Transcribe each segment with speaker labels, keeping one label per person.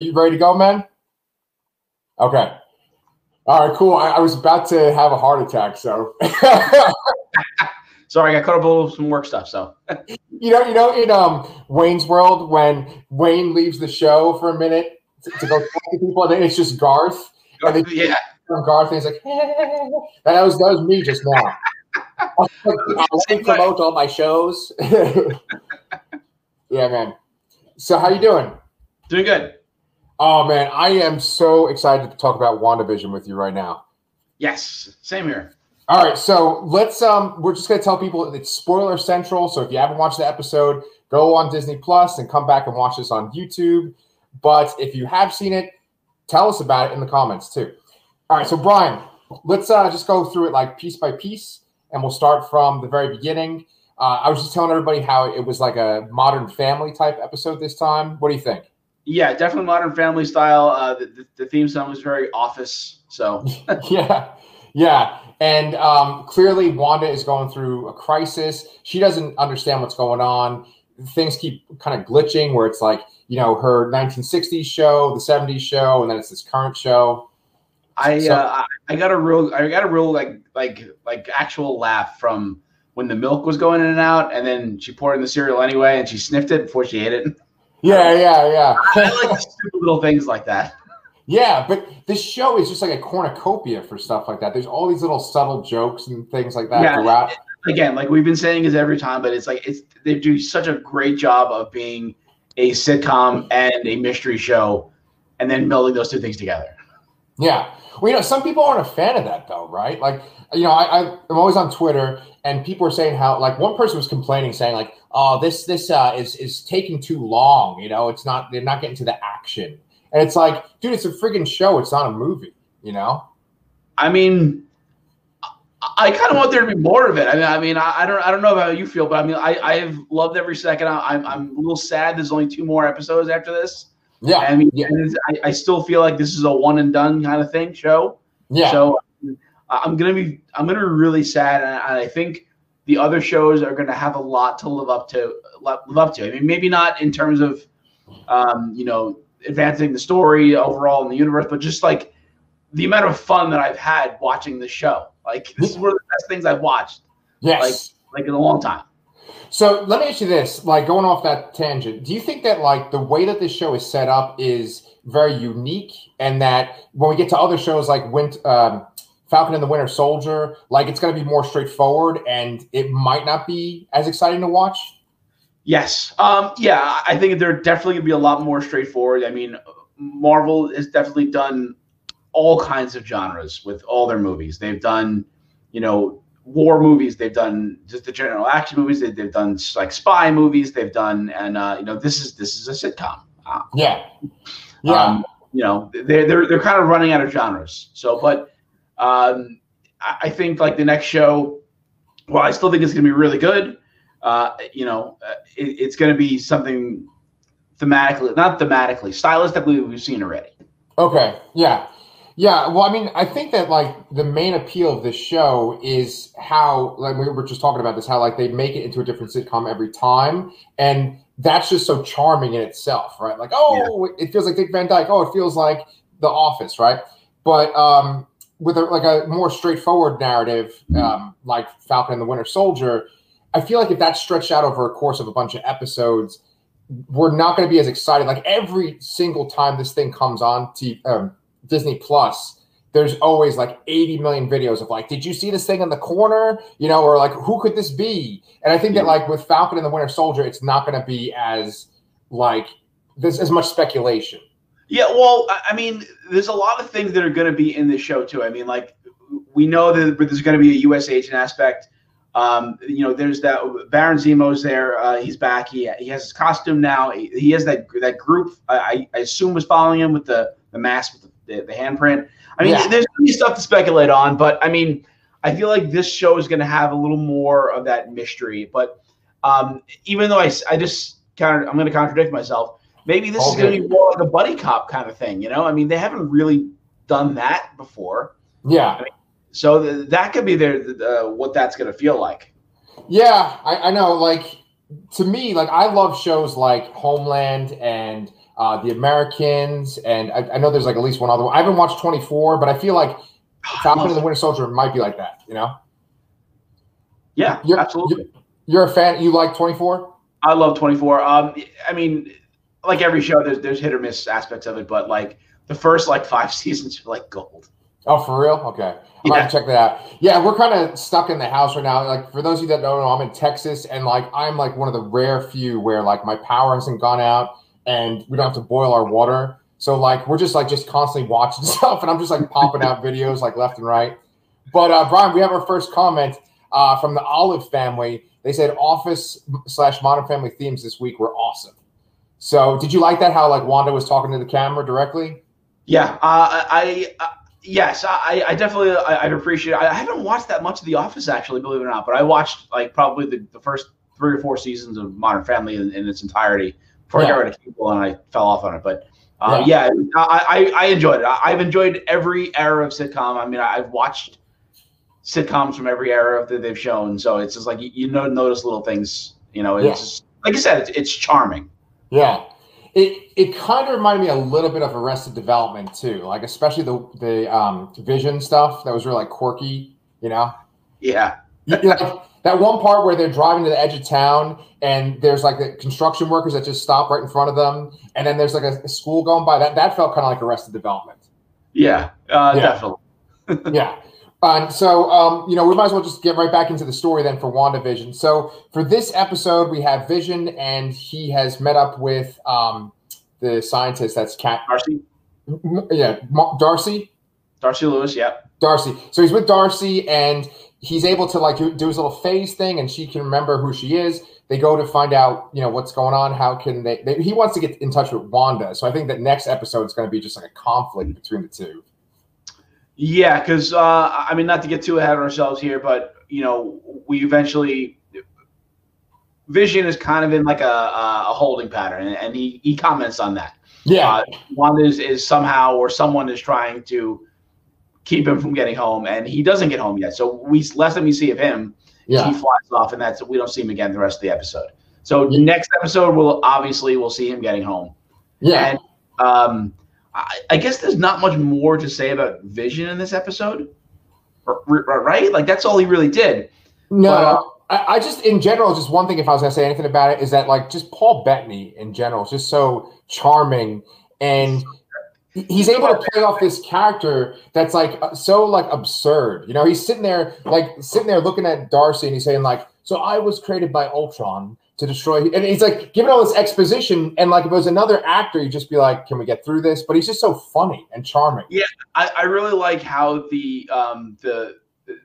Speaker 1: You ready to go, man? Okay. All right, cool. I, I was about to have a heart attack, so.
Speaker 2: Sorry, I got caught up a little some work stuff. So.
Speaker 1: you know, you know, in um Wayne's World, when Wayne leaves the show for a minute to, to go talk to people, and then it's just Garth. And they,
Speaker 2: yeah.
Speaker 1: Garth, and he's like, that was that was me just now. I want to promote all my shows. yeah, man. So how you doing?
Speaker 2: Doing good.
Speaker 1: Oh man, I am so excited to talk about WandaVision with you right now.
Speaker 2: Yes, same here.
Speaker 1: All right, so let's um we're just gonna tell people it's spoiler central. So if you haven't watched the episode, go on Disney Plus and come back and watch this on YouTube. But if you have seen it, tell us about it in the comments too. All right, so Brian, let's uh just go through it like piece by piece, and we'll start from the very beginning. Uh, I was just telling everybody how it was like a modern family type episode this time. What do you think?
Speaker 2: Yeah, definitely modern family style. Uh, the, the, the theme song was very office. So
Speaker 1: yeah, yeah, and um, clearly Wanda is going through a crisis. She doesn't understand what's going on. Things keep kind of glitching, where it's like you know her 1960s show, the 70s show, and then it's this current show.
Speaker 2: I so, uh, I got a real I got a real like like like actual laugh from when the milk was going in and out, and then she poured in the cereal anyway, and she sniffed it before she ate it.
Speaker 1: Yeah, yeah, yeah.
Speaker 2: I like stupid little things like that.
Speaker 1: Yeah, but this show is just like a cornucopia for stuff like that. There's all these little subtle jokes and things like that
Speaker 2: yeah,
Speaker 1: throughout.
Speaker 2: Again, like we've been saying is every time, but it's like it's they do such a great job of being a sitcom and a mystery show, and then melding those two things together.
Speaker 1: Yeah. Well, you know, some people aren't a fan of that though, right? Like, you know, I, I am always on Twitter, and people are saying how, like, one person was complaining, saying like, "Oh, this this uh, is is taking too long. You know, it's not they're not getting to the action." And it's like, dude, it's a freaking show. It's not a movie. You know.
Speaker 2: I mean, I kind of want there to be more of it. I mean, I mean, I, I, don't, I don't know how you feel, but I mean, I, I've loved every second. I, I'm, I'm a little sad. There's only two more episodes after this.
Speaker 1: Yeah.
Speaker 2: I mean, yeah. I, I still feel like this is a one and done kind of thing show.
Speaker 1: Yeah.
Speaker 2: So I'm gonna be, I'm gonna be really sad, and I think the other shows are gonna have a lot to live up to, live up to. I mean, maybe not in terms of, um, you know, advancing the story overall in the universe, but just like the amount of fun that I've had watching the show. Like this is one of the best things I've watched.
Speaker 1: Yes.
Speaker 2: Like, like in a long time.
Speaker 1: So let me ask you this: like going off that tangent, do you think that like the way that this show is set up is very unique, and that when we get to other shows like Wint, um, Falcon and the Winter Soldier, like it's going to be more straightforward, and it might not be as exciting to watch?
Speaker 2: Yes. Um, yeah, I think they're definitely going to be a lot more straightforward. I mean, Marvel has definitely done all kinds of genres with all their movies. They've done, you know, war movies. They've done just the general action movies. They, have done like spy movies. They've done, and uh, you know, this is this is a sitcom.
Speaker 1: Uh, yeah,
Speaker 2: yeah. Um, you know, they're they're they're kind of running out of genres. So, but um, I think like the next show, well, I still think it's going to be really good. Uh, you know, uh, it, it's going to be something thematically, not thematically, stylistically, we've seen already.
Speaker 1: Okay. Yeah. Yeah, well, I mean, I think that like the main appeal of this show is how, like we were just talking about this, how like they make it into a different sitcom every time, and that's just so charming in itself, right? Like, oh, yeah. it feels like Dick Van Dyke. Oh, it feels like The Office, right? But um, with a, like a more straightforward narrative, um, like Falcon and the Winter Soldier, I feel like if that's stretched out over a course of a bunch of episodes, we're not going to be as excited. Like every single time this thing comes on to um, Disney Plus, there's always like 80 million videos of like, did you see this thing in the corner? You know, or like, who could this be? And I think that like with Falcon and the Winter Soldier, it's not going to be as like there's as much speculation.
Speaker 2: Yeah, well, I mean, there's a lot of things that are going to be in this show too. I mean, like we know that there's going to be a U.S. agent aspect. Um, you know, there's that Baron Zemo's there. Uh, he's back. He, he has his costume now. He, he has that that group. I, I assume was following him with the the mask with the the, the handprint. I mean, yeah. there's gonna stuff to speculate on, but I mean, I feel like this show is going to have a little more of that mystery. But um, even though I, I just kind of, I'm going to contradict myself. Maybe this okay. is going to be more like a buddy cop kind of thing. You know, I mean, they haven't really done that before.
Speaker 1: Yeah.
Speaker 2: I mean, so th- that could be their uh, what that's going to feel like.
Speaker 1: Yeah, I, I know. Like to me, like I love shows like Homeland and uh, The Americans, and I, I know there's like at least one other one. I haven't watched 24, but I feel like Falcon and the Winter Soldier might be like that. You know?
Speaker 2: Yeah,
Speaker 1: You're,
Speaker 2: absolutely.
Speaker 1: You're, you're a fan. You like 24?
Speaker 2: I love 24. Um, I mean, like every show, there's there's hit or miss aspects of it, but like the first like five seasons are like gold.
Speaker 1: Oh, for real? Okay. I'm
Speaker 2: Yeah.
Speaker 1: gonna check that out. Yeah, we're kind of stuck in the house right now. Like for those of you that don't know, I'm in Texas, and like I'm like one of the rare few where like my power hasn't gone out, and we don't have to boil our water. So like we're just like just constantly watching stuff, and I'm just like popping out videos like left and right. But uh, Brian, we have our first comment uh, from the Olive family. They said Office slash Modern Family themes this week were awesome. So did you like that? How like Wanda was talking to the camera directly?
Speaker 2: Yeah, uh, I, I yes, I, I definitely I, I appreciate. I haven't watched that much of The Office actually, believe it or not, but I watched like probably the, the first three or four seasons of Modern Family in, in its entirety before I got rid of cable and I fell off on it. But uh, yeah, I, I I enjoyed it. I, I've enjoyed every era of sitcom. I mean, I've watched sitcoms from every era that they've shown, so it's just like you, you know notice little things. You know, it's
Speaker 1: Yeah.
Speaker 2: just, like I said, it's, it's charming.
Speaker 1: Yeah. It it kind of reminded me a little bit of Arrested Development too, like especially the the um, Vision stuff that was really like quirky, you know.
Speaker 2: Yeah,
Speaker 1: You- you like, that one part where they're driving to the edge of town and there's like the construction workers that just stop right in front of them, and then there's like a, a school going by. That that felt kind of like Arrested Development.
Speaker 2: yeah, uh,
Speaker 1: Yeah.
Speaker 2: definitely.
Speaker 1: yeah. And so, um, you know, we might as well just get right back into the story then for WandaVision. So, for this episode, we have Vision, and he has met up with um, the scientist that's Kat.
Speaker 2: Darcy,
Speaker 1: Yeah, Darcy.
Speaker 2: Darcy Lewis. Yeah.
Speaker 1: Darcy. So he's with Darcy, and he's able to like do, do his little phase thing, and she can remember who she is. They go to find out, you know, what's going on. How can they, they? He wants to get in touch with Wanda. So I think that next episode is going to be just like a conflict between the two.
Speaker 2: Yeah, because uh, I mean, not to get too ahead of ourselves here, but you know, we eventually Vision is kind of in like a, a a holding pattern, and, he he comments on that.
Speaker 1: Yeah,
Speaker 2: Uh, Wanda is, is somehow or someone is trying to keep him from getting home, and he doesn't get home yet. So we last time we see of him,
Speaker 1: yeah,
Speaker 2: he flies off, and that's we don't see him again the rest of the episode. So
Speaker 1: Yeah.
Speaker 2: next episode, we'll obviously we'll see him getting home.
Speaker 1: yeah.
Speaker 2: And um, I, I guess there's not much more to say about Vision in this episode, right? Like that's all he really did.
Speaker 1: No,
Speaker 2: But, uh,
Speaker 1: I, I just in general, just one thing. If I was gonna say anything about it, is that like just Paul Bettany in general is just so charming, and he's able to play off this character that's like uh, so like absurd. You know, he's sitting there like sitting there looking at Darcy, and he's saying like, "So I was created by Ultron." To destroy, and he's like giving all this exposition, and like if it was another actor, you'd just be like, "Can we get through this?" But he's just so funny and charming.
Speaker 2: Yeah, I, I really like how the um, the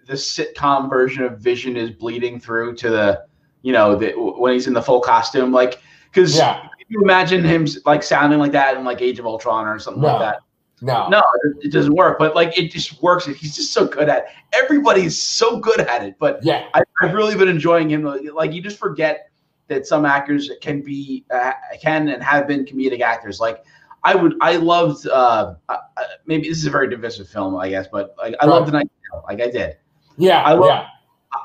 Speaker 2: the sitcom version of Vision is bleeding through to the you know the, when he's in the full costume, like because
Speaker 1: Yeah,
Speaker 2: you imagine him like sounding like that in like Age of Ultron or something
Speaker 1: No.
Speaker 2: like that.
Speaker 1: no,
Speaker 2: No, it, doesn't work. But like it just works. He's just so good at. It. Everybody's so good at it, but
Speaker 1: yeah,
Speaker 2: I, I've really been enjoying him. Like you just forget that some actors can be uh, can and have been comedic actors. Like I would, I loved. Uh, uh, maybe this is a very divisive film, I guess, but like I
Speaker 1: Right.
Speaker 2: loved the night. Like I did.
Speaker 1: yeah,
Speaker 2: I love-
Speaker 1: yeah.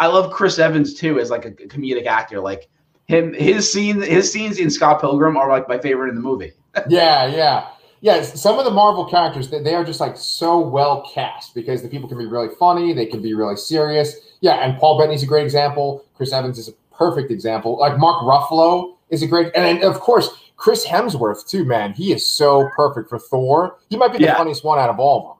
Speaker 2: I love Chris Evans too as like a comedic actor. Like him, his scene, his scenes in Scott Pilgrim are like my favorite in the movie.
Speaker 1: Yeah, yeah. Yeah, some of the Marvel characters, they, they are just like so well cast because the people can be really funny, they can be really serious. Yeah, and Paul Bettany's a great example. Chris Evans is a perfect example. Like Mark Ruffalo is a great, and, of course, Chris Hemsworth, too, man. He is so perfect for Thor. He might be the
Speaker 2: Yeah.
Speaker 1: funniest one out of all of them.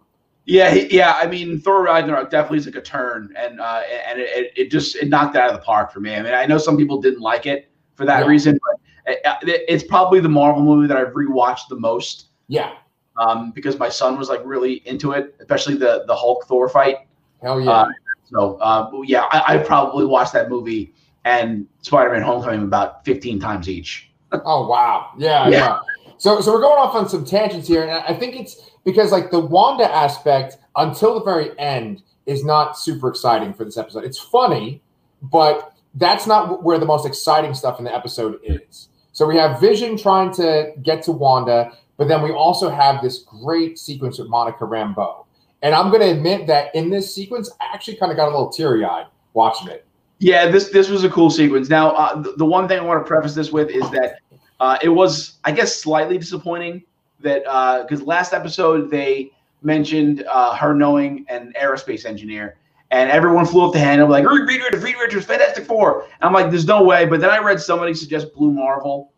Speaker 2: Yeah, he, yeah. I mean, Thor Ragnarok definitely is like a turn, and uh, and it, it, just it knocked it out of the park for me. I mean, I know some people didn't like it for that
Speaker 1: Yeah.
Speaker 2: reason, but it, it- it's probably the Marvel movie that I've rewatched the most
Speaker 1: Yeah.
Speaker 2: um, because my son was like really into it, especially the the Hulk Thor fight.
Speaker 1: Hell yeah.
Speaker 2: Uh, So uh, yeah, I, I probably watched that movie and Spider Man Homecoming about fifteen times each.
Speaker 1: Oh wow. Yeah,
Speaker 2: Yeah.
Speaker 1: yeah. So so we're going off on some tangents here, and I think it's because like the Wanda aspect until the very end is not super exciting for this episode. It's funny, but that's not where the most exciting stuff in the episode is. So we have Vision trying to get to Wanda, but then we also have this great sequence with Monica Rambeau. And I'm going to admit that in this sequence, I actually kind of got a little teary eyed watching it.
Speaker 2: Yeah, this this was a cool sequence. Now, uh, the, the one thing I want to preface this with is that Uh, it was, I guess, slightly disappointing that because uh, last episode they mentioned uh, her knowing an aerospace engineer, and everyone flew up the handle like Reed Richards, Reed Richards, Fantastic Four. And I'm like, there's no way. But then I read somebody suggest Blue Marvel,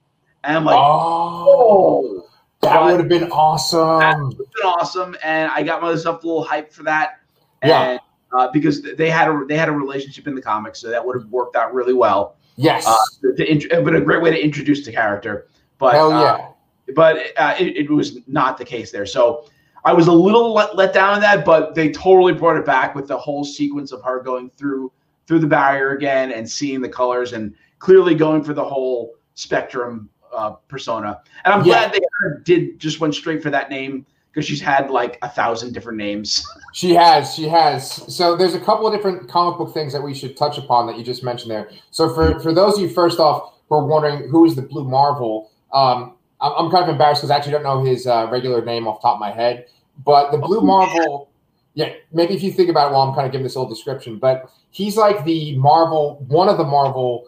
Speaker 2: and I'm like,
Speaker 1: oh, oh that would have been awesome. That would have
Speaker 2: been awesome, and I got myself a little hype for that. Yeah. And, uh, because they had a they had a relationship in the comics, so that would have worked out really well.
Speaker 1: Yes,
Speaker 2: uh, to, to, but a great way to introduce the character. But
Speaker 1: hell yeah, uh,
Speaker 2: but uh, it, it, was not the case there. So I was a little let, let down on that, but they totally brought it back with the whole sequence of her going through through the barrier again and seeing the colors and clearly going for the whole spectrum uh, persona. And I'm yeah. glad they did just went straight for that name because she's had like a thousand different names.
Speaker 1: She has, she has. So there's a couple of different comic book things that we should touch upon that you just mentioned there. So for for those of you, first off, who are wondering who is the Blue Marvel, um, I'm, I'm kind of embarrassed because I actually don't know his uh, regular name off top of my head. But the Blue oh, Marvel, yeah, maybe if you think about it while I'm kind of giving this little description, but he's like the Marvel, one of the Marvel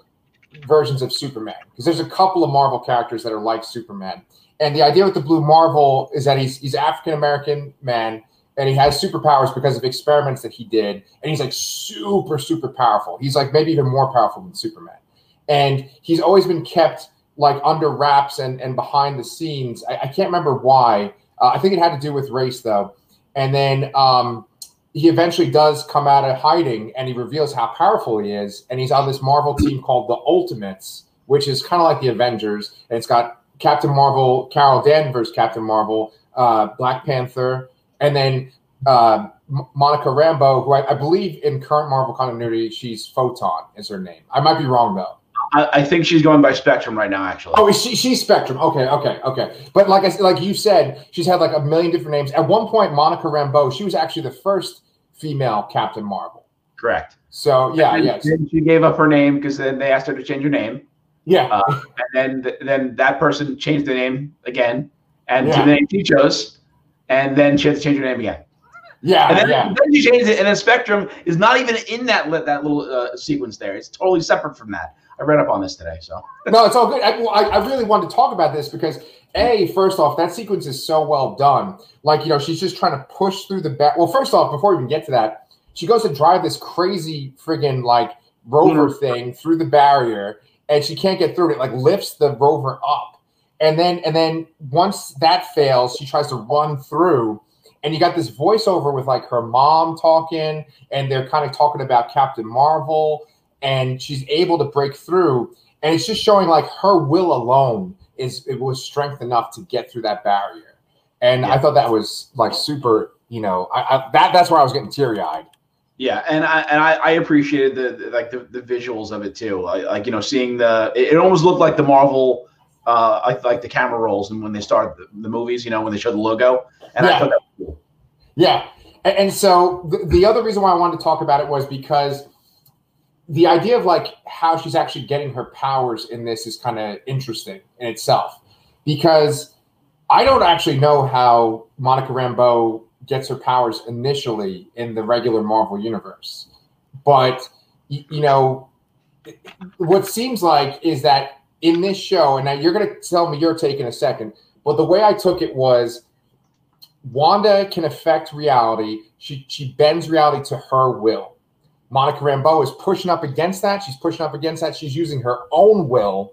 Speaker 1: versions of Superman because there's a couple of Marvel characters that are like Superman. And the idea with the Blue Marvel is that he's he's African American man and he has superpowers because of experiments that he did, and he's like super super powerful. He's like maybe even more powerful than Superman, and he's always been kept like under wraps and and behind the scenes. I, I can't remember why. Uh, I think it had to do with race though. And then um, he eventually does come out of hiding and he reveals how powerful he is. And he's on this Marvel team called the Ultimates, which is kind of like the Avengers. And it's got Captain Marvel, Carol Danvers, Captain Marvel, uh, Black Panther, and then uh, Monica Rambeau, who I, I, believe in current Marvel continuity, she's Photon is her name. I might be wrong though.
Speaker 2: I, I think she's going by Spectrum right now, actually.
Speaker 1: Oh, she, she's Spectrum. Okay, okay, okay. But like I like you said, she's had like a million different names. At one point, Monica Rambeau, she was actually the first female Captain Marvel.
Speaker 2: Correct.
Speaker 1: So yeah, yes.
Speaker 2: She gave up her name because then they asked her to change her name.
Speaker 1: Yeah.
Speaker 2: Uh, and then then that person changed the name again, and yeah. to the name she chose, and then she had to change her name again.
Speaker 1: Yeah,
Speaker 2: and then,
Speaker 1: yeah.
Speaker 2: then she changed it, and then Spectrum is not even in that that little uh, sequence there. It's totally separate from that. I read up on this today, so
Speaker 1: no, it's all good. Well, I, I really wanted to talk about this because a first off, that sequence is so well done. Like you know, she's just trying to push through the back. Well, first off, before we even get to that, she goes to drive this crazy friggin' like rover mm-hmm. thing through the barrier, and she can't get through it. it. Like lifts the rover up, and then and then once that fails, she tries to run through. And you got this voiceover with like her mom talking, and they're kind of talking about Captain Marvel and she's able to break through. And it's just showing like her will alone is it was strength enough to get through that barrier. And yeah. I thought that was like super, you know, I, I that that's where I was getting teary eyed.
Speaker 2: Yeah, and I and I, I appreciated the, the, like the, the visuals of it too. Like, like you know, seeing the it, it almost looked like the Marvel, uh, like, like the camera rolls and when they start the, the, movies, you know, when they show the logo, and yeah. I thought that was cool.
Speaker 1: Yeah, and, and so the, the other reason why I wanted to talk about it was because the idea of like how she's actually getting her powers in this is kind of interesting in itself because I don't actually know how Monica Rambeau gets her powers initially in the regular Marvel universe. But you know, what seems like is that in this show, and now you're going to tell me your take in a second, but the way I took it was Wanda can affect reality. She she bends reality to her will. Monica Rambeau is pushing up against that. She's pushing up against that. She's using her own will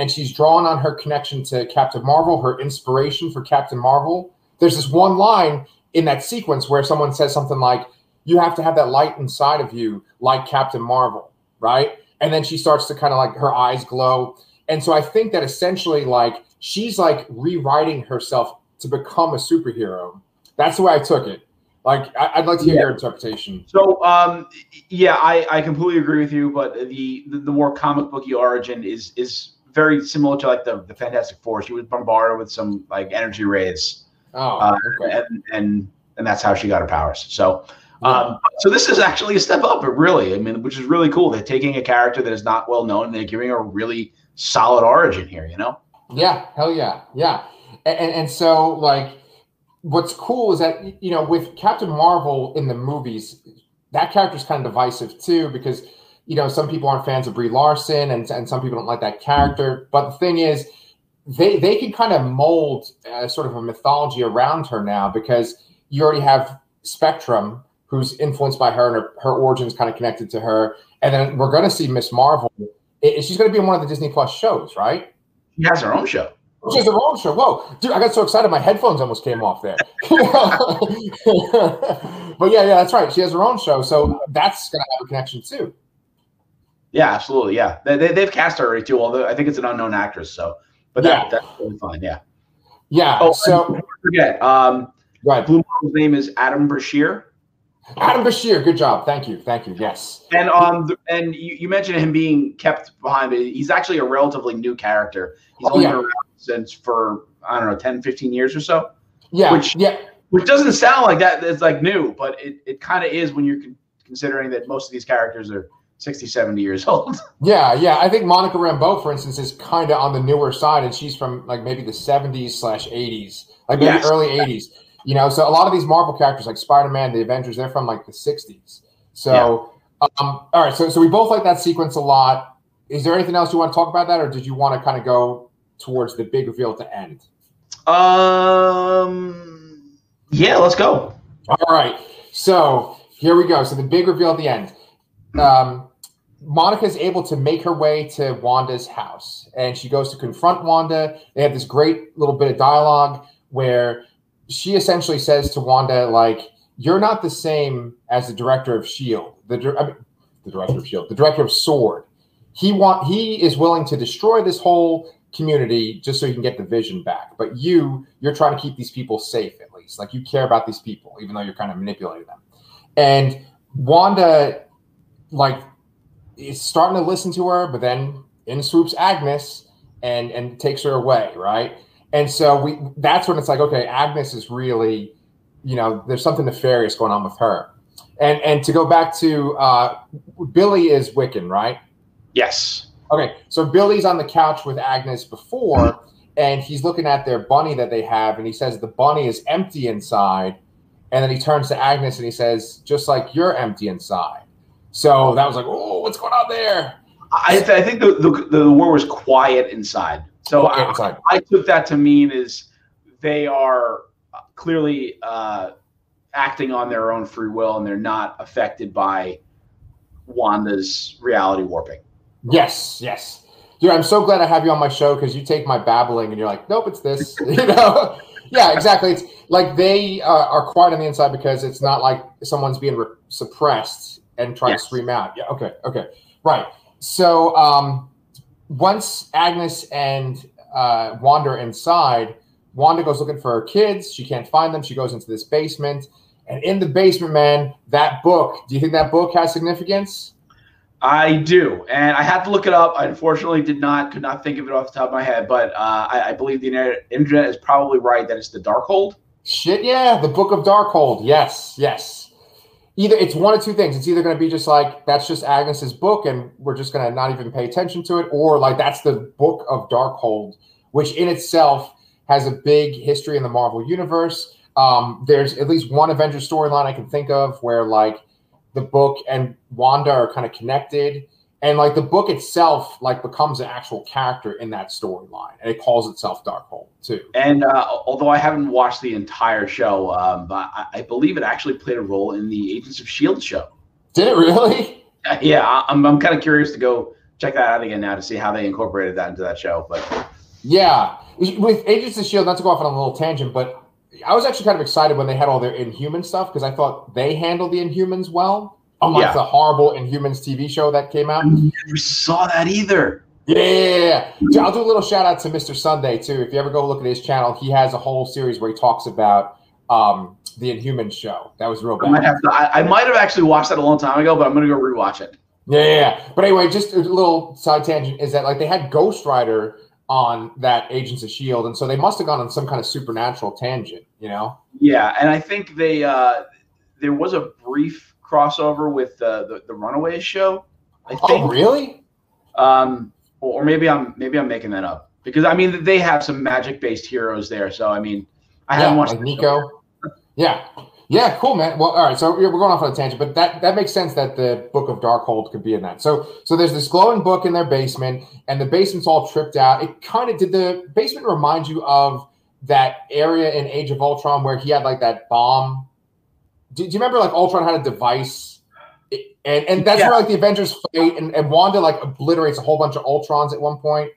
Speaker 1: and she's drawing on her connection to Captain Marvel, her inspiration for Captain Marvel. There's this one line in that sequence where someone says something like, You have to have that light inside of you, like Captain Marvel, right? And then she starts to kind of like her eyes glow. And so I think that essentially, like, she's like rewriting herself to become a superhero. That's the way I took it. Like, I'd like to hear yeah. your interpretation.
Speaker 2: So, um, yeah, I, I completely agree with you. But the, the, the more comic booky origin is is very similar to like the, the Fantastic Four. She was bombarded with some like energy rays.
Speaker 1: Oh, uh,
Speaker 2: okay. and and and that's how she got her powers. So, um, so this is actually a step up, really. I mean, which is really cool. They're taking a character that is not well known and they're giving her a really solid origin here. You know?
Speaker 1: Yeah, hell yeah, yeah. And and, and so like what's cool is that you know with Captain Marvel in the movies, that character's kind of divisive too because you know some people aren't fans of Brie Larson and, and some people don't like that character. But the thing is, they they can kind of mold uh, sort of a mythology around her now because you already have Spectrum, who's influenced by her and her, her origins kind of connected to her, and then we're going to see Miss Marvel. It, she's going to be in one of the Disney Plus shows, right?
Speaker 2: She has her own show.
Speaker 1: She has her own show. Whoa, dude! I got so excited, my headphones almost came off there. but yeah, yeah, that's right. She has her own show, so that's going to have a connection too.
Speaker 2: Yeah, absolutely. Yeah, they, they, have cast her already too. Although I think it's an unknown actress, so but that, yeah. that's totally fine. Yeah.
Speaker 1: Yeah. Oh, so
Speaker 2: forget. Um, right. Blue Marvel's name is Adam Brashear.
Speaker 1: Adam Brashear, good job. Thank you. Thank you. Yes.
Speaker 2: And um, and you, you mentioned him being kept behind. He's actually a relatively new character. He's oh, only yeah. been around since for I don't know 10, 15 years or so.
Speaker 1: Yeah.
Speaker 2: Which
Speaker 1: yeah.
Speaker 2: Which doesn't sound like that. It's like new, but it, it kind of is when you're considering that most of these characters are 60, 70 years old.
Speaker 1: Yeah, yeah. I think Monica Rambeau, for instance, is kind of on the newer side, and she's from like maybe the 70s slash 80s, like maybe yes. early 80s. You know, so a lot of these Marvel characters, like Spider Man, the Avengers, they're from like the 60s. So, yeah. um, all right. So, so we both like that sequence a lot. Is there anything else you want to talk about that, or did you want to kind of go towards the big reveal at the end?
Speaker 2: Um, yeah, let's go.
Speaker 1: All right. So here we go. So the big reveal at the end. Um, Monica is able to make her way to Wanda's house and she goes to confront Wanda. They have this great little bit of dialogue where she essentially says to Wanda, like, you're not the same as the director of Shield, the, I mean, the director of Shield, the director of Sword. He want he is willing to destroy this whole community just so he can get the vision back. But you, you're trying to keep these people safe at least. Like you care about these people, even though you're kind of manipulating them. And Wanda, like is starting to listen to her, but then in swoops Agnes and and takes her away, right? And so we that's when it's like, okay, Agnes is really, you know, there's something nefarious going on with her. And and to go back to uh, Billy is Wiccan, right?
Speaker 2: Yes.
Speaker 1: Okay, so Billy's on the couch with Agnes before, and he's looking at their bunny that they have, and he says the bunny is empty inside. And then he turns to Agnes and he says, just like you're empty inside. So that was like, oh, what's going on there?
Speaker 2: I, th- I think the, the, the war was quiet inside. So quiet I, inside. I, took that to mean is they are clearly uh, acting on their own free will and they're not affected by Wanda's reality warping.
Speaker 1: Yes, yes. Dude, I'm so glad I have you on my show because you take my babbling and you're like, nope, it's this. you know? yeah, exactly. It's like they uh, are quiet on the inside because it's not like someone's being re- suppressed and try yes. to scream out. Yeah. Okay. Okay. Right. So um, once Agnes and uh, Wanda inside, Wanda goes looking for her kids. She can't find them. She goes into this basement. And in the basement, man, that book, do you think that book has significance?
Speaker 2: I do. And I had to look it up. I unfortunately did not, could not think of it off the top of my head, but uh, I, I, believe the internet is probably right that it's the Darkhold.
Speaker 1: Shit, yeah. The Book of Darkhold. Yes, yes either it's one of two things. It's either going to be just like that's just Agnes's book, and we're just going to not even pay attention to it, or like that's the book of Darkhold, which in itself has a big history in the Marvel universe. Um, there's at least one Avengers storyline I can think of where like the book and Wanda are kind of connected and like the book itself like becomes an actual character in that storyline and it calls itself darkhold too.
Speaker 2: And uh, although i haven't watched the entire show um, I, I, believe it actually played a role in the agents of shield show.
Speaker 1: Did it really?
Speaker 2: Uh, yeah i'm, I'm kind of curious to go check that out again now to see how they incorporated that into that show but
Speaker 1: yeah. With agents of shield not to go off on a little tangent but i was actually kind of excited when they had all their inhuman stuff because i thought they handled the inhumans well unlike yeah. the horrible Inhumans TV show that came out. I
Speaker 2: never saw that either.
Speaker 1: Yeah, I'll do a little shout out to Mr. Sunday too. If you ever go look at his channel, he has a whole series where he talks about um, the Inhumans show. That was real bad.
Speaker 2: I might, have to, I, I might have actually watched that a long time ago, but I'm going to go rewatch it.
Speaker 1: Yeah, yeah, but anyway, just a little side tangent is that like they had Ghost Rider on that Agents of Shield, and so they must have gone on some kind of supernatural tangent, you know?
Speaker 2: Yeah, and I think they uh, there was a brief crossover with uh, the the Runaways show.
Speaker 1: I oh, think. Oh, really?
Speaker 2: Um, or maybe I'm maybe I'm making that up because I mean they have some magic based heroes there. So I mean, I
Speaker 1: yeah,
Speaker 2: haven't watched
Speaker 1: like Nico. yeah, Yeah, cool, man. Well, all right. So we're going off on a tangent, but that that makes sense that the Book of Darkhold could be in that. So so there's this glowing book in their basement, and the basement's all tripped out. It kind of did the basement remind you of that area in Age of Ultron where he had like that bomb. Do, do you remember like Ultron had a device? And and that's yeah. where like the Avengers fight, and, and Wanda like obliterates a whole bunch of Ultrons at one point.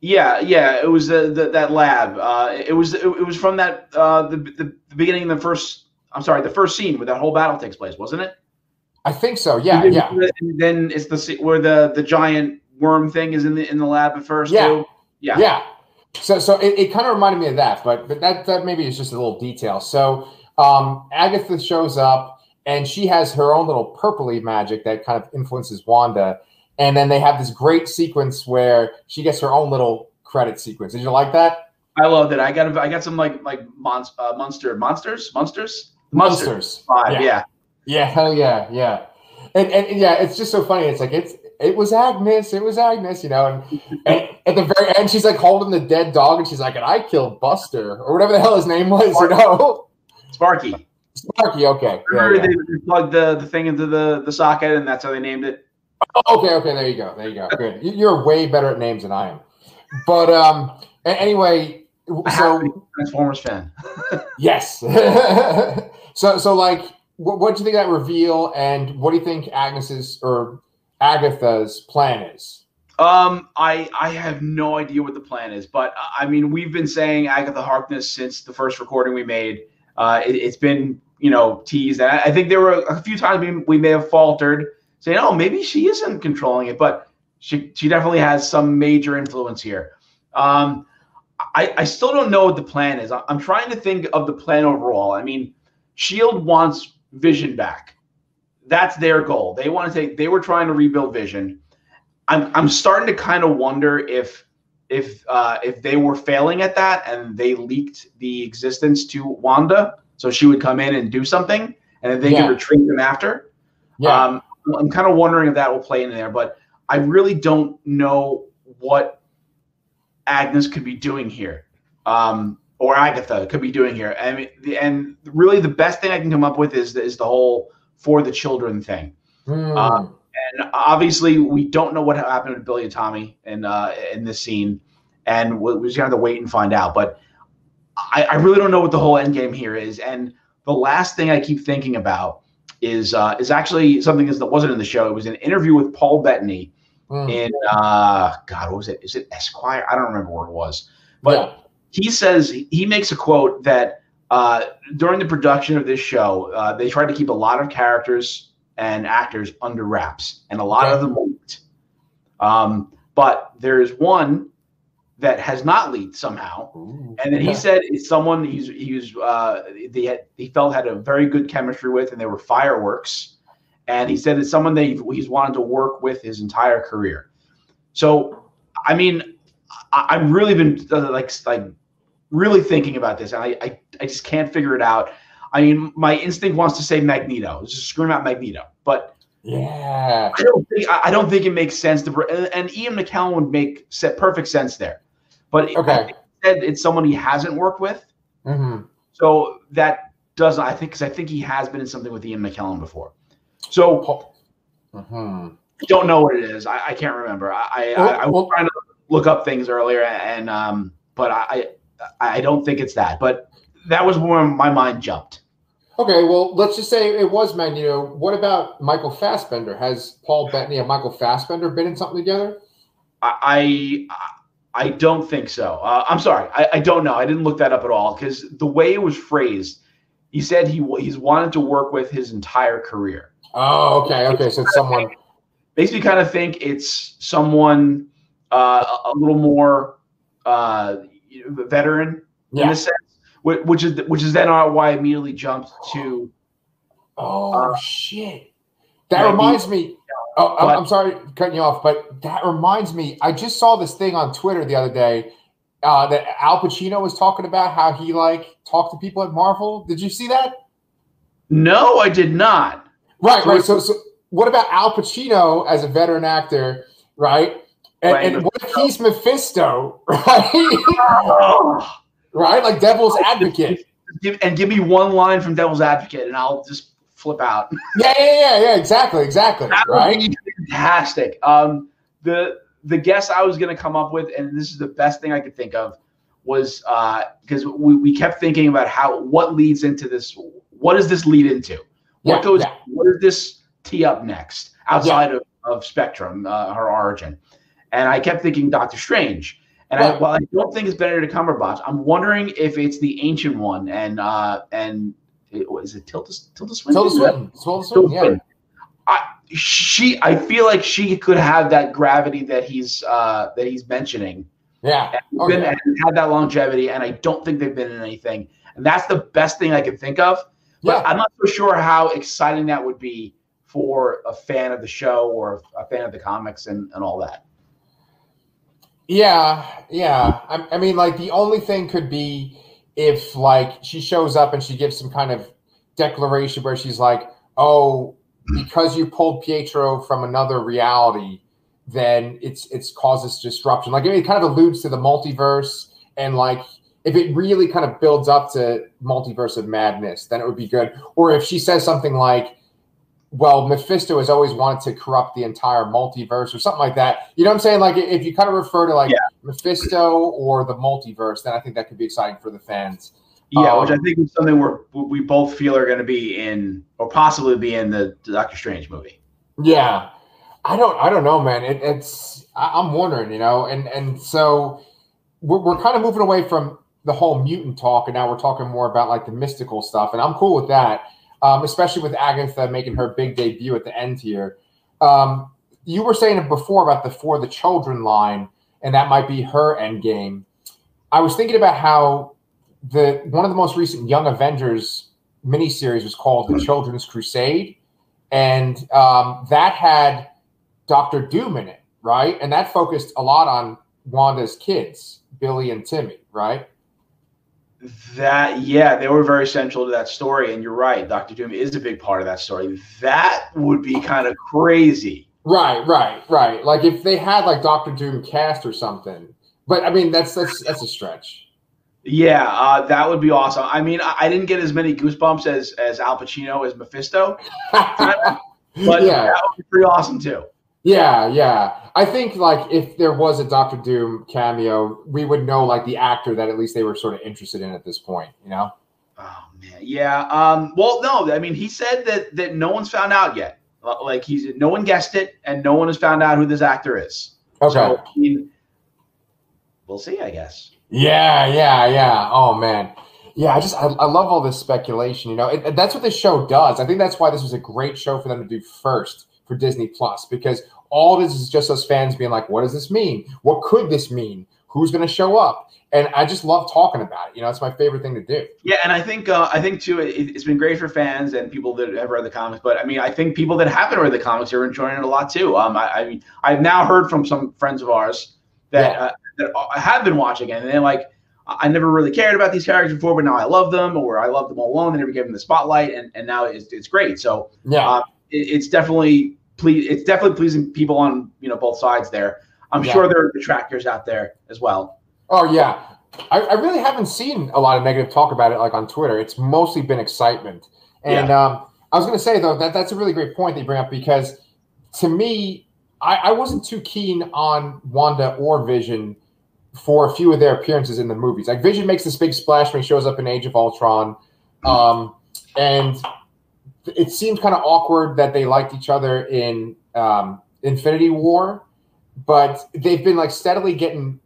Speaker 2: Yeah, yeah, it was the, the that lab. Uh, it was it, it was from that uh, the, the, the beginning of the first. I'm sorry, the first scene where that whole battle takes place, wasn't it?
Speaker 1: I think so. Yeah, and
Speaker 2: then,
Speaker 1: yeah.
Speaker 2: Then it's the where the the giant worm thing is in the in the lab at first.
Speaker 1: Yeah,
Speaker 2: too.
Speaker 1: yeah, yeah. So so it, it kind of reminded me of that, but but that that maybe is just a little detail. So um, Agatha shows up and she has her own little purpley magic that kind of influences Wanda. And then they have this great sequence where she gets her own little credit sequence. Did you like that?
Speaker 2: I loved it. I got I got some like like Munster uh, Munster Munsters Munsters
Speaker 1: Munsters
Speaker 2: five yeah. yeah
Speaker 1: yeah hell yeah yeah and, and, and yeah it's just so funny. It's like it's it was Agnes, it was Agnes, you know. And, and, at the very end, she's like holding the dead dog, and she's like, "And I killed Buster, or whatever the hell his name was," you know.
Speaker 2: Sparky.
Speaker 1: Sparky. Okay.
Speaker 2: Yeah, yeah. They plugged the, the thing into the the socket, and that's how they named it.
Speaker 1: Okay. Okay. There you go. There you go. Good. You're way better at names than I am. But um, anyway, so
Speaker 2: Transformers fan.
Speaker 1: yes. so so like, what what do you think that reveal, and what do you think Agnes's or Agatha's plan is?
Speaker 2: Um, I I have no idea what the plan is, but I mean, we've been saying Agatha Harkness since the first recording we made. Uh, it, has been you know teased, and I, I, think there were a few times we, we may have faltered, saying, "Oh, maybe she isn't controlling it," but she she definitely has some major influence here. Um, I I still don't know what the plan is. I'm trying to think of the plan overall. I mean, Shield wants Vision back that's their goal. They want to take. They were trying to rebuild Vision. I'm I'm starting to kind of wonder if if uh, if they were failing at that and they leaked the existence to Wanda, so she would come in and do something, and then they yeah. could retreat them after. Yeah. Um, I'm kind of wondering if that will play in there, but I really don't know what Agnes could be doing here, um, or Agatha could be doing here. I mean, and really the best thing I can come up with is is the whole for the children thing. Mm. Um, and obviously, we don't know what happened with Billy and Tommy in uh, in this scene, and we're just gonna have to wait and find out. But I, I, really don't know what the whole end game here is. And the last thing I keep thinking about is uh, is actually something that wasn't in the show. It was an interview with Paul Bettany mm. in uh, God, what was it? Is it Esquire? I don't remember where it was, but yeah. he says he makes a quote that uh, during the production of this show, uh, they tried to keep a lot of characters and actors under wraps, and a lot of them leaked. Um, but there is one that has not leaked somehow, Ooh, and then he said it's someone he's he was uh, they had, he felt had a very good chemistry with, and they were fireworks. And he said it's someone that he's wanted to work with his entire career. So, I mean, I, have really been like like really thinking about this, and I, I, I just can't figure it out. I mean, my instinct wants to say Magneto, just scream out Magneto, but
Speaker 1: yeah,
Speaker 2: I don't think I don't think it makes sense to. And Ian McKellen would make set perfect sense there, but
Speaker 1: okay,
Speaker 2: said it's someone he hasn't worked with,
Speaker 1: mm-hmm.
Speaker 2: so that does I think because I think he has been in something with Ian McKellen before, so
Speaker 1: mm-hmm.
Speaker 2: I don't know what it is. I, I can't remember. I well, I, I was trying to look up things earlier, and um, but I I don't think it's that, but that was where my mind jumped.
Speaker 1: Okay, well, let's just say it was Magneto. What about Michael Fassbender? Has Paul Bettany and Michael Fassbender been in something together?
Speaker 2: I I, I don't think so. Uh, I'm sorry, I, I don't know. I didn't look that up at all because the way it was phrased, he said he he's wanted to work with his entire career.
Speaker 1: Oh, okay, okay. So it's someone
Speaker 2: makes me kind of think it's someone uh, a little more uh, veteran yeah. in a sense, which is which is then why I immediately jumped to.
Speaker 1: Oh uh, shit! That reminds me. Oh, but, I'm sorry cutting you off, but that reminds me. I just saw this thing on Twitter the other day uh, that Al Pacino was talking about how he like talked to people at Marvel. Did you see that?
Speaker 2: No, I did not.
Speaker 1: Right, right. So, so what about Al Pacino as a veteran actor? Right, and, and what if he's Mephisto, right? Right, like Devil's Advocate.
Speaker 2: give, and give me one line from Devil's Advocate, and I'll just flip out.
Speaker 1: Yeah, yeah, yeah, yeah. Exactly, exactly.
Speaker 2: That
Speaker 1: right.
Speaker 2: fantastic. Um, the the guess I was going to come up with, and this is the best thing I could think of, was because we, we kept thinking about how what leads into this. What does this lead into? What
Speaker 1: Yeah,
Speaker 2: goes?
Speaker 1: yeah.
Speaker 2: What does this tee up next outside of, of Spectrum, uh, her origin? And I kept thinking Doctor Strange. And I, while I don't think it's Benedict Cumberbatch, I'm wondering if it's the ancient one and uh, and it, what is it Tilda Tilda Swinton?
Speaker 1: Tilda Swinton. Tilda Swinton. Yeah.
Speaker 2: I, she, I feel like she could have that gravity that he's uh, that he's mentioning,
Speaker 1: Yeah. Oh,
Speaker 2: been,
Speaker 1: yeah.
Speaker 2: and had that longevity. And I don't think they've been in anything, and that's the best thing I can think of. But
Speaker 1: Yeah.
Speaker 2: I'm not so sure how exciting that would be for a fan of the show or a fan of the comics and, and all that.
Speaker 1: Yeah, yeah. I, I mean, like the only thing could be if like she shows up and she gives some kind of declaration where she's like, "Oh, because you pulled Pietro from another reality, then it's it's causes disruption." Like it kind of alludes to the multiverse, and like if it really kind of builds up to multiverse of madness, then it would be good. Or if she says something like, well, Mephisto has always wanted to corrupt the entire multiverse or something like that. You know what I'm saying? Like if you kind of refer to like
Speaker 2: Yeah.
Speaker 1: Mephisto or the multiverse, then I think that could be exciting for the fans.
Speaker 2: Yeah,
Speaker 1: Um,
Speaker 2: which I think is something we're, we both feel are going to be in, or possibly be in the Doctor Strange movie.
Speaker 1: Yeah, I don't, I don't know, man. It, it's, I, I'm wondering, you know, and and so we're, we're kind of moving away from the whole mutant talk, and now we're talking more about like the mystical stuff, and I'm cool with that. Um, especially with Agatha making her big debut at the end here. Um, you were saying before about the For the Children line, and that might be her end game. I was thinking about how the one of the most recent Young Avengers miniseries was called The Children's Crusade, and um, that had Doctor Doom in it, right? And that focused a lot on Wanda's kids, Billy and Timmy, right?
Speaker 2: That yeah, they were very central to that story, and you're right. Doctor Doom is a big part of that story. That would be kind of crazy.
Speaker 1: Right, right, right. Like if they had like Doctor Doom cast or something, but I mean that's that's that's a stretch.
Speaker 2: Yeah, uh, that would be awesome. I mean, I, I didn't get as many goosebumps as as Al Pacino as Mephisto, but
Speaker 1: yeah,
Speaker 2: that would be pretty awesome too.
Speaker 1: Yeah, yeah. I think like if there was a Doctor Doom cameo, we would know like the actor that at least they were sort of interested in at this point. You know?
Speaker 2: Oh man, yeah. Um, well, no, I mean, he said that that no one's found out yet. Like he's no one guessed it, and no one has found out who this actor is.
Speaker 1: Okay.
Speaker 2: So, I mean, we'll see, I guess.
Speaker 1: Yeah, yeah, yeah. Oh man, yeah. I just I, I love all this speculation. You know, it- that's what this show does. I think that's why this was a great show for them to do first for Disney Plus because all this is just us fans being like, what does this mean? What could this mean? Who's going to show up? And I just love talking about it. You know, it's my favorite thing to do.
Speaker 2: Yeah, and I think uh, I think too, it, it's been great for fans and people that have read the comics. But I mean, I think people that haven't read the comics are enjoying it a lot too. Um, I, I mean, I've now heard from some friends of ours that
Speaker 1: Yeah.
Speaker 2: uh, that have been watching it, and they're like, I never really cared about these characters before, but now I love them, or I love them all along. They never gave them the spotlight, and, and now it's, it's great. So
Speaker 1: Yeah,
Speaker 2: Uh, it, it's definitely ple- it's definitely pleasing people on you know both sides there. I'm
Speaker 1: Yeah.
Speaker 2: sure there are detractors out there as well.
Speaker 1: Oh yeah, I, I really haven't seen a lot of negative talk about it like on Twitter. It's mostly been excitement. And um, I was going to say though that that's a really great point that you bring up because to me, I, I wasn't too keen on Wanda or Vision for a few of their appearances in the movies. Like Vision makes this big splash when he shows up in Age of Ultron, um, and it seems kind of awkward that they liked each other in um, Infinity War, but they've been like steadily getting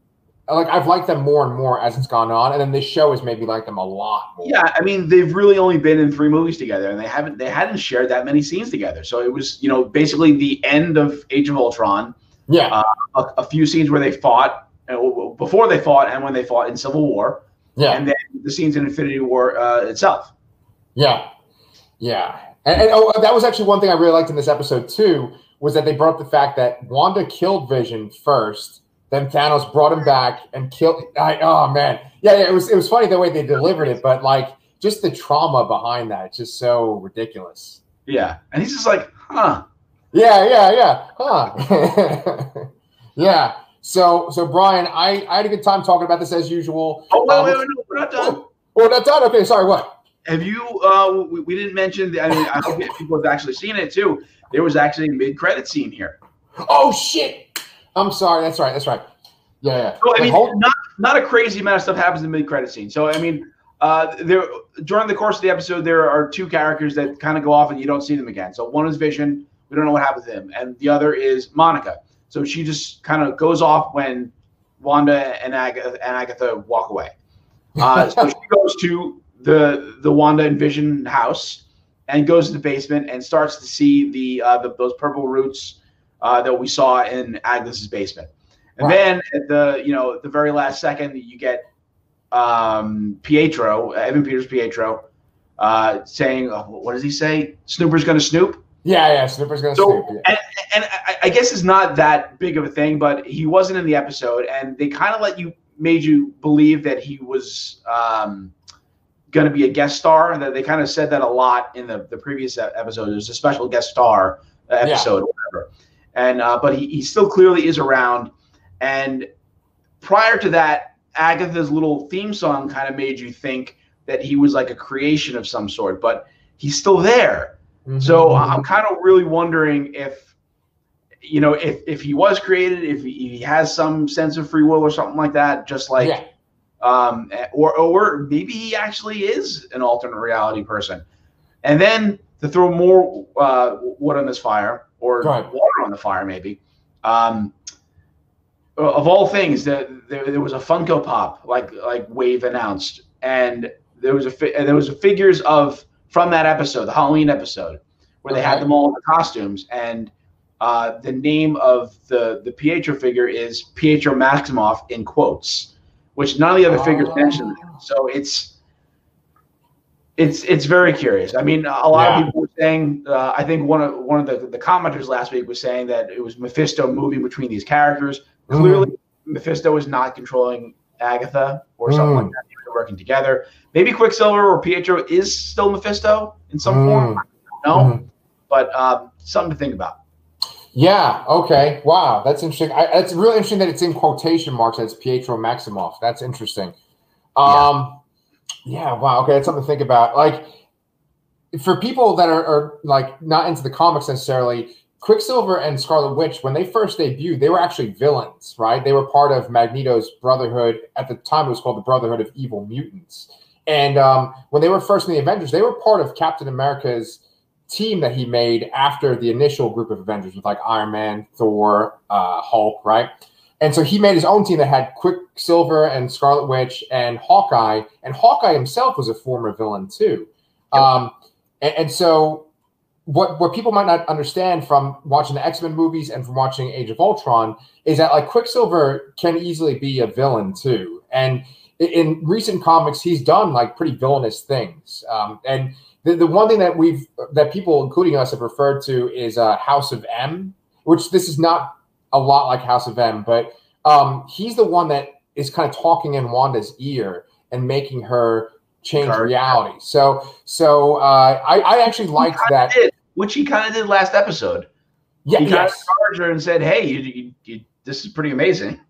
Speaker 1: like I've liked them more and more as it's gone on, and then this show has made me like them a lot more.
Speaker 2: Yeah, I mean they've really only been in three movies together, and they haven't they hadn't shared that many scenes together. So it was you know basically the end of Age of Ultron,
Speaker 1: yeah,
Speaker 2: a, a few scenes where they fought uh, before they fought and when they fought in Civil War,
Speaker 1: yeah,
Speaker 2: and then the scenes in Infinity War uh, itself.
Speaker 1: yeah, yeah. And, and oh, that was actually one thing I really liked in this episode too was that they brought up the fact that Wanda killed Vision first, then Thanos brought him back and killed. I, oh man, yeah, yeah. It was it was funny the way they delivered it, but like just the trauma behind that, it's just so ridiculous.
Speaker 2: Yeah, and he's just like, huh.
Speaker 1: Yeah, yeah, yeah. Huh. yeah. So so Brian, I, I had a good time talking about this as usual.
Speaker 2: Oh wait,
Speaker 1: Um,
Speaker 2: wait, wait, no, we're not done.
Speaker 1: Oh, that's done. Okay, sorry. What?
Speaker 2: Have you? Uh, we, we didn't mention. The, I mean, I hope people have actually seen it too. There was actually a mid-credit scene here.
Speaker 1: Oh shit! I'm sorry. That's right. That's right. Yeah, yeah.
Speaker 2: So I mean,
Speaker 1: hold-
Speaker 2: not not a crazy amount of stuff happens in the mid-credit scene. So I mean, uh, there during the course of the episode, there are two characters that kind of go off and you don't see them again. So one is Vision. We don't know what happened to him, and the other is Monica. So she just kind of goes off when Wanda and Agatha, and Agatha walk away. Uh, so she goes to the the Wanda and Vision house and goes to the basement and starts to see the, uh, the those purple roots uh, that we saw in Agnes's basement. And
Speaker 1: Right.
Speaker 2: then at the you know the very last second, you get um, Pietro, Evan Peters Pietro, uh, saying, uh, "What does he say? Snooper's going to snoop."
Speaker 1: yeah, yeah. Snooper's gonna
Speaker 2: So,
Speaker 1: snoop. Yeah.
Speaker 2: and, and I, I guess it's not that big of a thing, but he wasn't in the episode, and they kind of let you made you believe that he was um, going to be a guest star. That they kind of said that a lot in the, the previous episode. There's a special guest star uh, episode, or whatever. And uh, but he, he still clearly is around. And prior to that, Agatha's little theme song kind of made you think that he was like a creation of some sort, but he's still there. So
Speaker 1: Mhm.
Speaker 2: I'm kind of really wondering if, you know, if if he was created, if he, he has some sense of free will or something like that, just like,
Speaker 1: yeah.
Speaker 2: Um, or or maybe he actually is an alternate reality person. And then to throw more uh, wood on this fire, or
Speaker 1: ahead.
Speaker 2: water on the fire, maybe. Um, of all things, there, there, there was a Funko Pop like like Wave announced, and there was a fi- there was a figures of from that episode, the Halloween episode, where they had them all in the costumes, and uh, the name of the the Pietro figure is Pietro Maximoff in quotes, which none of the other figures
Speaker 1: Oh.
Speaker 2: mentioned. So it's it's it's very curious. I mean, a lot
Speaker 1: Yeah.
Speaker 2: of people were saying. Uh, I think one of one of the the commenters last week was saying that it was Mephisto moving between these characters.
Speaker 1: Mm.
Speaker 2: Clearly, Mephisto is not controlling Agatha or something
Speaker 1: Mm.
Speaker 2: like that. They're working together. Maybe Quicksilver or Pietro is still Mephisto in some
Speaker 1: Mm.
Speaker 2: form. No,
Speaker 1: Mhm.
Speaker 2: but um, something to think about.
Speaker 1: Yeah. Okay. Wow. That's interesting. I, it's really interesting that it's in quotation marks. That's Pietro Maximoff. That's interesting. Um. Yeah. Wow. Okay. That's something to think about. Like, for people that are, are like not into the comics necessarily, Quicksilver and Scarlet Witch, when they first debuted, they were actually villains, right? They were part of Magneto's Brotherhood. At the time, it was called the Brotherhood of Evil Mutants. And um, when they were first in the Avengers, they were part of Captain America's team that he made after the initial group of Avengers with like Iron Man, Thor, uh, Hulk, right? And so he made his own team that had Quicksilver and Scarlet Witch and Hawkeye. And Hawkeye himself was a former villain too.
Speaker 2: Yep.
Speaker 1: Um, and, and so what what people might not understand from watching the X Men movies and from watching Age of Ultron is that like Quicksilver can easily be a villain too. And i- in recent comics, he's done like pretty villainous things. Um, and the, the one thing that we've that people, including us, have referred to is uh, House of M, which this is not a lot like House of M, but um, he's the one that is kind of talking in Wanda's ear and making her change
Speaker 2: Correct.
Speaker 1: reality. So, so uh, I, I actually liked that.
Speaker 2: Did, which he kind of did last episode.
Speaker 1: Yeah,
Speaker 2: He kind of
Speaker 1: yes.
Speaker 2: charged her and said, "Hey, you, you, you, this is pretty amazing."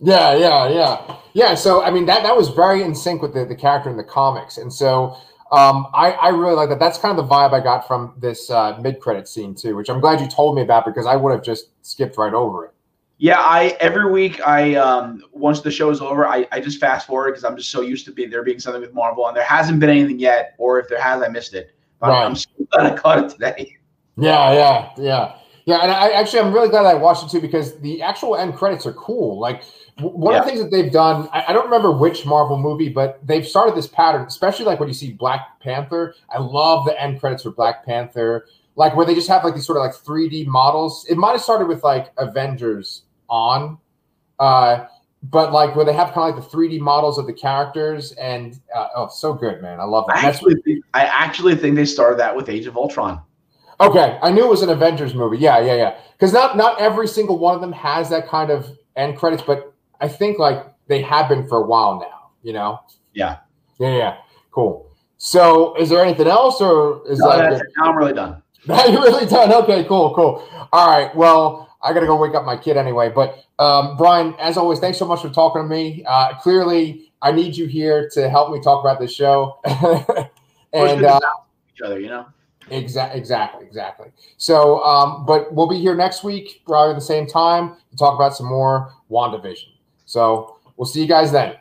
Speaker 1: Yeah, yeah, yeah, yeah. So I mean that that was very in sync with the, the character in the comics, and so um, I I really like that. That's kind of the vibe I got from this uh, mid credit scene too, which I'm glad you told me about because I would have just skipped right over it.
Speaker 2: Yeah, I every week I um once the show is over, I, I just fast forward because I'm just so used to be there being something with Marvel, and there hasn't been anything yet, or if there has, I missed it. But
Speaker 1: Right.
Speaker 2: I'm so glad I caught it today.
Speaker 1: Yeah, yeah, yeah, yeah. And I actually I'm really glad I watched it too because the actual end credits are cool. Like one of the things that they've done, I, I don't remember which Marvel movie, but they've started this pattern, especially like when you see Black Panther. I love the end credits for Black Panther, like where they just have like these sort of like 3D models. It might have started with like Avengers on, uh, but like where they have kind of like the 3D models of the characters, and uh, oh, so good, man! I love that.
Speaker 2: I actually think, I actually think they started that with Age of Ultron.
Speaker 1: Okay, I knew it was an Avengers movie. Yeah, yeah, yeah. Because not not every single one of them has that kind of end credits, but I think like they have been for a while now. You know?
Speaker 2: Yeah.
Speaker 1: Yeah, yeah. Cool. So, is there anything else, or is
Speaker 2: No,
Speaker 1: that.
Speaker 2: Now I'm really done.
Speaker 1: Now you're really done? Okay, cool, cool. All right. Well, I gotta go wake up my kid anyway. But um, Brian, as always, thanks so much for talking to me. Uh, clearly, I need you here to help me talk about this show.
Speaker 2: and uh, each other, you know.
Speaker 1: Exactly, exactly, exactly. So, um, but we'll be here next week, probably the same time, to talk about some more WandaVision. So we'll see you guys then.